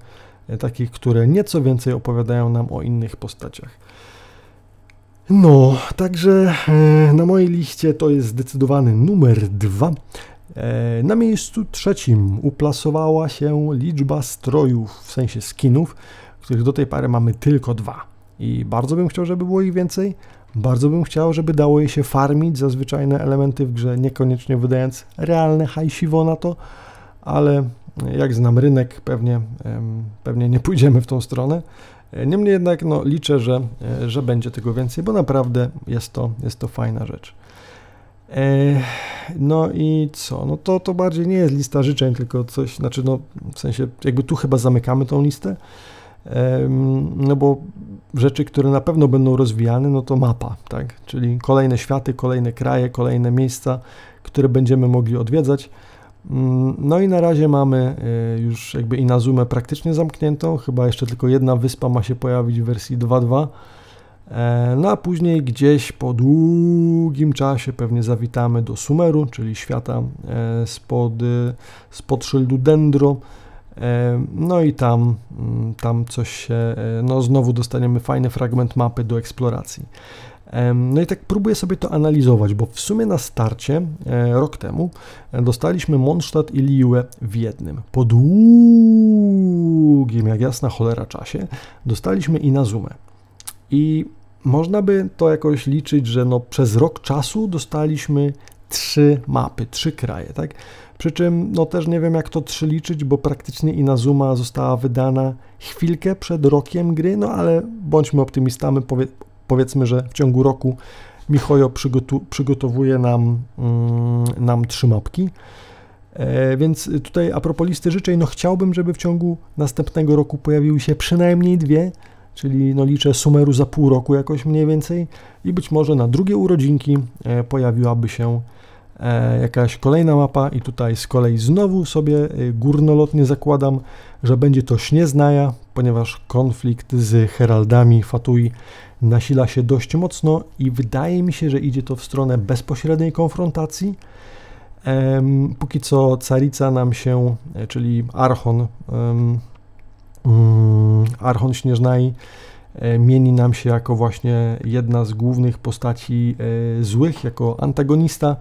takich, które nieco więcej opowiadają nam o innych postaciach. No, także e, na mojej liście to jest zdecydowany numer dwa. E, na miejscu trzecim uplasowała się liczba strojów, w sensie skinów, których do tej pory mamy tylko dwa. I bardzo bym chciał, żeby było ich więcej. Bardzo bym chciał, żeby dało je się farmić za zwyczajne elementy w grze, niekoniecznie wydając realne hajsiwo na to, ale jak znam rynek, pewnie, pewnie nie pójdziemy w tą stronę. Niemniej jednak no, liczę, że, że będzie tego więcej, bo naprawdę jest to, jest to fajna rzecz. No i co? No to, to bardziej nie jest lista życzeń, tylko coś, znaczy no w sensie jakby tu chyba zamykamy tą listę, no bo rzeczy, które na pewno będą rozwijane, no to mapa, tak? Czyli kolejne światy, kolejne kraje, kolejne miejsca, które będziemy mogli odwiedzać. Mm, no i na razie mamy y, już jakby Inazumę praktycznie zamkniętą, chyba jeszcze tylko jedna wyspa ma się pojawić w wersji 2.2. E, no a później gdzieś po długim czasie pewnie zawitamy do Sumeru, czyli świata e, spod, spod szyldu Dendro. E, no i tam, mm, tam coś się, no znowu dostaniemy fajny fragment mapy do eksploracji. No i tak próbuję sobie to analizować, bo w sumie na starcie e, rok temu e, dostaliśmy Mondstadt i Liue w jednym. Po długim, jak jasna cholera czasie, dostaliśmy Inazumę. I można by to jakoś liczyć, że no przez rok czasu dostaliśmy trzy mapy, trzy kraje, tak? Przy czym no też nie wiem jak to trzy liczyć, bo praktycznie Inazuma została wydana chwilkę przed rokiem gry, no ale bądźmy optymistami, powie, powiedzmy, że w ciągu roku Michojo przygotu, przygotowuje nam, mm, nam trzy mapki. E, więc tutaj a propos listy życzeń, no chciałbym, żeby w ciągu następnego roku pojawiły się przynajmniej dwie, czyli no liczę sumeru za pół roku jakoś mniej więcej i być może na drugie urodzinki e, pojawiłaby się jakaś kolejna mapa i tutaj z kolei znowu sobie e, górnolotnie zakładam, że będzie to Śnieznaja, ponieważ konflikt z heraldami Fatui nasila się dość mocno i wydaje mi się, że idzie to w stronę bezpośredniej konfrontacji. Póki co carica nam się, e, czyli Archon, um, Archon Śnieżnaj e, mieni nam się jako właśnie jedna z głównych postaci e, złych, jako antagonista.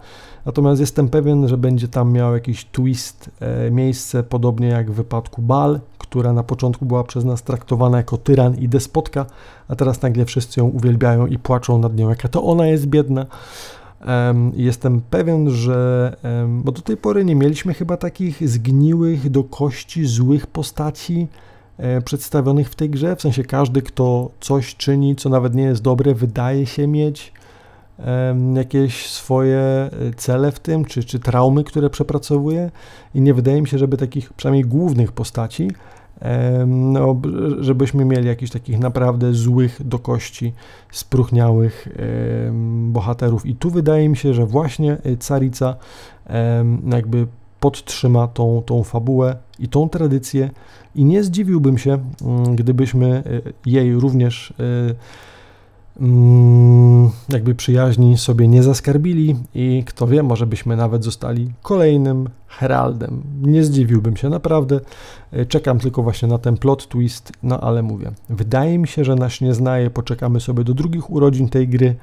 Natomiast jestem pewien, że będzie tam miał jakiś twist, miejsce, podobnie jak w wypadku Bal, która na początku była przez nas traktowana jako tyran i despotka, a teraz nagle wszyscy ją uwielbiają i płaczą nad nią, jaka to ona jest biedna. Jestem pewien, że, bo do tej pory nie mieliśmy chyba takich zgniłych do kości złych postaci e, przedstawionych w tej grze, w sensie każdy, kto coś czyni, co nawet nie jest dobre, wydaje się mieć jakieś swoje e, cele w tym, czy, czy traumy, które przepracowuje i nie wydaje mi się, żeby takich przynajmniej głównych postaci no, żebyśmy mieli jakichś takich naprawdę złych do kości, spruchniałych bohaterów. I tu wydaje mi się, że właśnie y, Carica jakby podtrzyma tą, tą fabułę i tą tradycję i nie zdziwiłbym się, mm, gdybyśmy y, jej również y, Mm, jakby przyjaźni sobie nie zaskarbili i kto wie, może byśmy nawet zostali kolejnym heraldem. Nie zdziwiłbym się naprawdę. E, czekam tylko właśnie na ten plot twist, no ale mówię, wydaje mi się, że nasz nie znaje, poczekamy sobie do drugich urodzin tej gry.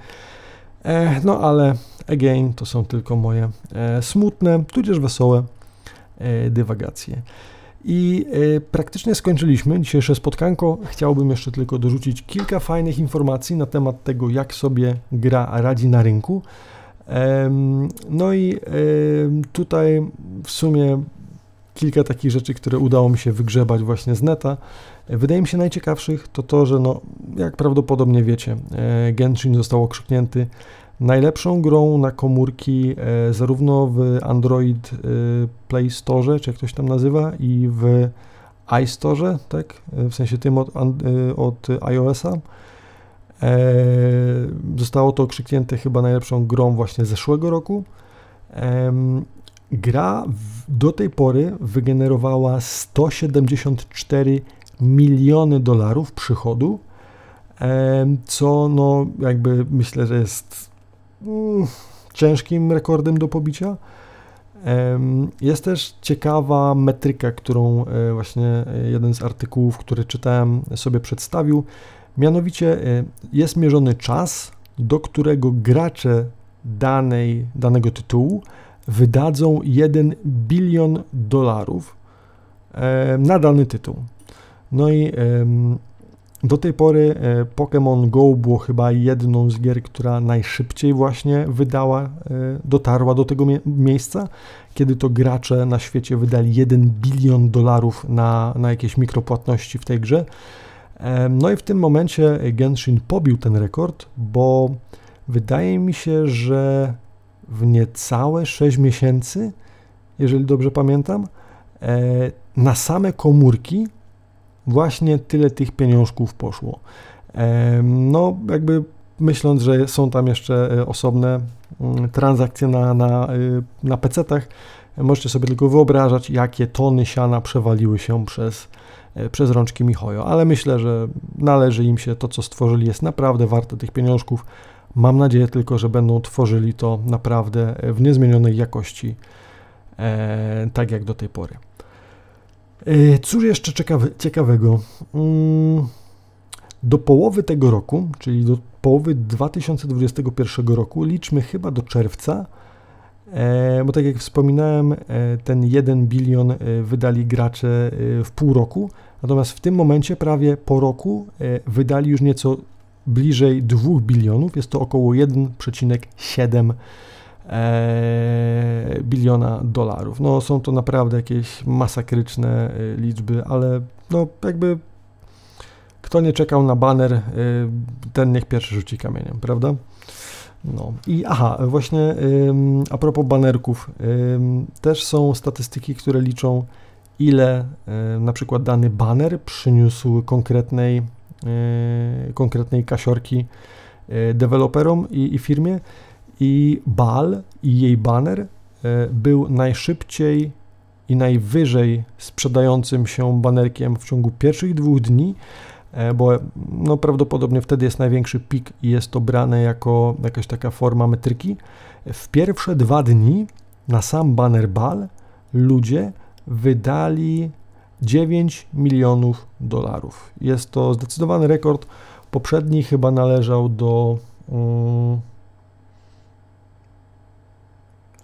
E, no ale again, to są tylko moje e, smutne, tudzież wesołe e, dywagacje. I praktycznie skończyliśmy dzisiejsze spotkanko. Chciałbym jeszcze tylko dorzucić kilka fajnych informacji na temat tego, jak sobie gra radzi na rynku. No i tutaj w sumie kilka takich rzeczy, które udało mi się wygrzebać właśnie z neta. Wydaje mi się najciekawszych to to, że no, jak prawdopodobnie wiecie, Genshin został okrzyknięty najlepszą grą na komórki e, zarówno w Android e, Play Store, czy jak ktoś tam nazywa, i w iStore, tak? W sensie tym od, od iOS-a. Zostało to okrzyknięte chyba najlepszą grą właśnie zeszłego roku. Gra do tej pory wygenerowała 174 miliony dolarów przychodu co no jakby myślę, że jest mm, ciężkim rekordem do pobicia. Jest też ciekawa metryka, którą e, właśnie e, jeden z artykułów, który czytałem, sobie przedstawił. Mianowicie e, jest mierzony czas, do którego gracze danej, danego tytułu wydadzą 1 bilion dolarów na dany tytuł. No i do tej pory e, Pokémon Go było chyba jedną z gier, która najszybciej właśnie wydała, e, dotarła do tego miejsca, kiedy to gracze na świecie wydali 1 bilion dolarów na, na jakieś mikropłatności w tej grze. No i w tym momencie Genshin pobił ten rekord, bo wydaje mi się, że w niecałe 6 miesięcy, jeżeli dobrze pamiętam, e, na same komórki właśnie tyle tych pieniążków poszło. No, jakby myśląc, że są tam jeszcze e, osobne mm, transakcje na, na, e, na PC-tach, możecie sobie tylko wyobrażać, jakie tony siana przewaliły się przez, e, przez rączki Michojo, ale myślę, że należy im się to, co stworzyli, jest naprawdę warte tych pieniążków. Mam nadzieję tylko, że będą tworzyli to naprawdę w niezmienionej jakości, e, tak jak do tej pory. E, cóż jeszcze ciekawe, ciekawego? Mm, do połowy tego roku, czyli do połowy 2021 roku, liczmy chyba do czerwca, e, bo tak jak wspominałem, e, ten 1 bilion wydali gracze w pół roku, natomiast w tym momencie, prawie po roku, wydali już nieco bliżej 2 bilionów, jest to około 1,7 e, biliona dolarów. No są to naprawdę jakieś masakryczne e, liczby, ale no jakby kto nie czekał na baner, e, ten niech pierwszy rzuci kamieniem, prawda? No i aha, właśnie a propos banerków, też są statystyki, które liczą ile na przykład dany baner przyniósł konkretnej, e, konkretnej kasiorki deweloperom i, i firmie i Bal i jej banner e, był najszybciej i najwyżej sprzedającym się banerkiem w ciągu pierwszych dwóch dni, e, bo no, prawdopodobnie wtedy jest największy pik i jest to brane jako jakaś taka forma metryki. W pierwsze dwa dni na sam banner Bal ludzie wydali 9 milionów dolarów. Jest to zdecydowany rekord. Poprzedni chyba należał do. Um,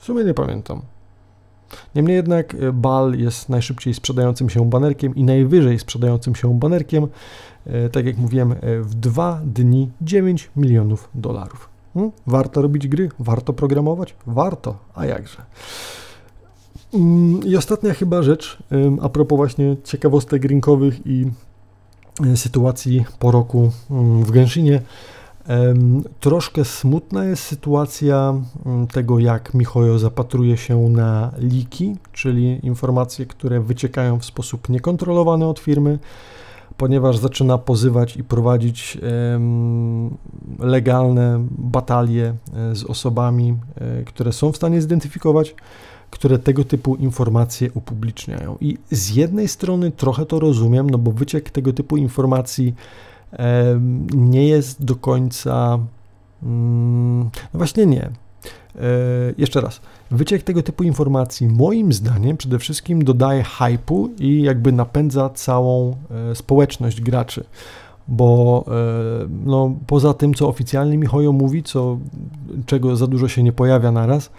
w sumie nie pamiętam. Niemniej jednak e, Bal jest najszybciej sprzedającym się banerkiem i najwyżej sprzedającym się banerkiem. E, tak jak mówiłem, e, w dwa dni 9 milionów dolarów. Hmm? Warto robić gry? Warto programować? Warto, a jakże. Mm, I ostatnia chyba rzecz, a propos właśnie ciekawostek rynkowych i sytuacji po roku mm, w Genshinie. Troszkę smutna jest sytuacja mm, tego, jak Michojo zapatruje się na liki, czyli informacje, które wyciekają w sposób niekontrolowany od firmy, ponieważ zaczyna pozywać i prowadzić legalne batalie e, z osobami, e, które są w stanie zidentyfikować, które tego typu informacje upubliczniają. I z jednej strony trochę to rozumiem, no bo wyciek tego typu informacji nie jest do końca. Mm, no właśnie nie. E, jeszcze raz. Wyciek tego typu informacji, moim zdaniem, przede wszystkim dodaje hypu i jakby napędza całą e, społeczność graczy. Bo e, no, poza tym, co oficjalnie Michojo mówi, co, czego za dużo się nie pojawia naraz,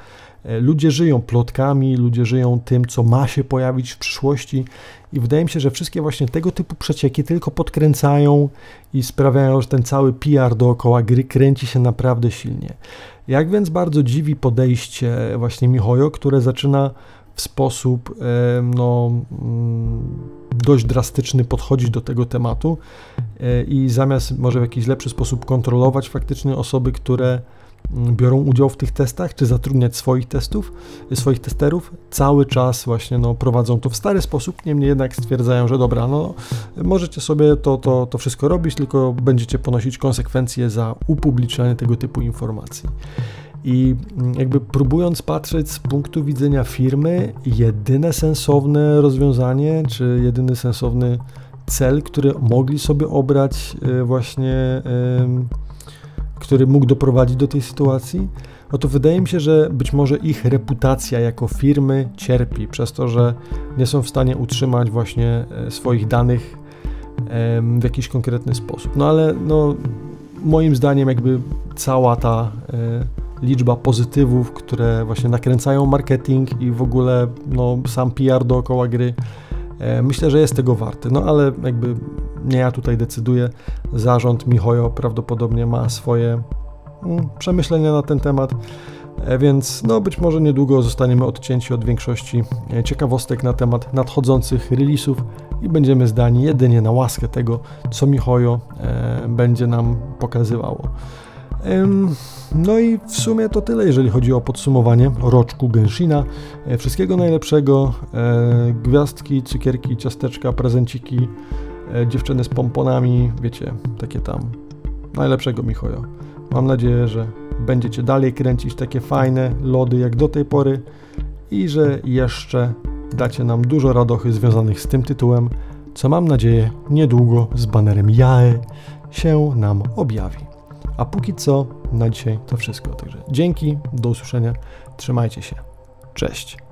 ludzie żyją plotkami, ludzie żyją tym, co ma się pojawić w przyszłości i wydaje mi się, że wszystkie właśnie tego typu przecieki tylko podkręcają i sprawiają, że ten cały PR dookoła gry kręci się naprawdę silnie. Jak więc bardzo dziwi podejście właśnie Michojo, które zaczyna w sposób no, mm, dość drastyczny podchodzić do tego tematu e, i zamiast może w jakiś lepszy sposób kontrolować faktycznie osoby, które biorą udział w tych testach, czy zatrudniać swoich testów, swoich testerów, cały czas właśnie no, prowadzą to w stary sposób, niemniej jednak stwierdzają, że dobra, no możecie sobie to, to, to wszystko robić, tylko będziecie ponosić konsekwencje za upublicznianie tego typu informacji. I jakby próbując patrzeć z punktu widzenia firmy, jedyne sensowne rozwiązanie, czy jedyny sensowny cel, który mogli sobie obrać e, właśnie, który mógł doprowadzić do tej sytuacji, no to wydaje mi się, że być może ich reputacja jako firmy cierpi przez to, że nie są w stanie utrzymać właśnie e, swoich danych w jakiś konkretny sposób. No ale no, moim zdaniem jakby cała ta e, liczba pozytywów, które właśnie nakręcają marketing i w ogóle no, sam PR dookoła gry, myślę, że jest tego warty. No ale jakby nie ja tutaj decyduję. Zarząd Mihojo prawdopodobnie ma swoje mm, przemyślenia na ten temat. E, więc no być może niedługo zostaniemy odcięci od większości ciekawostek na temat nadchodzących releasów i będziemy zdani jedynie na łaskę tego, co Mihojo e, będzie nam pokazywało. No i w sumie to tyle, jeżeli chodzi o podsumowanie roczku Genshina. E, wszystkiego najlepszego, e, gwiazdki, cukierki, ciasteczka, prezenciki, dziewczyny z pomponami, wiecie, takie tam. Najlepszego Mihojo. Mam nadzieję, że będziecie dalej kręcić takie fajne lody jak do tej pory i że jeszcze dacie nam dużo radochy związanych z tym tytułem, co mam nadzieję niedługo z banerem JAE się nam objawi. A póki co, na dzisiaj to wszystko. Także dzięki, do usłyszenia, trzymajcie się. Cześć.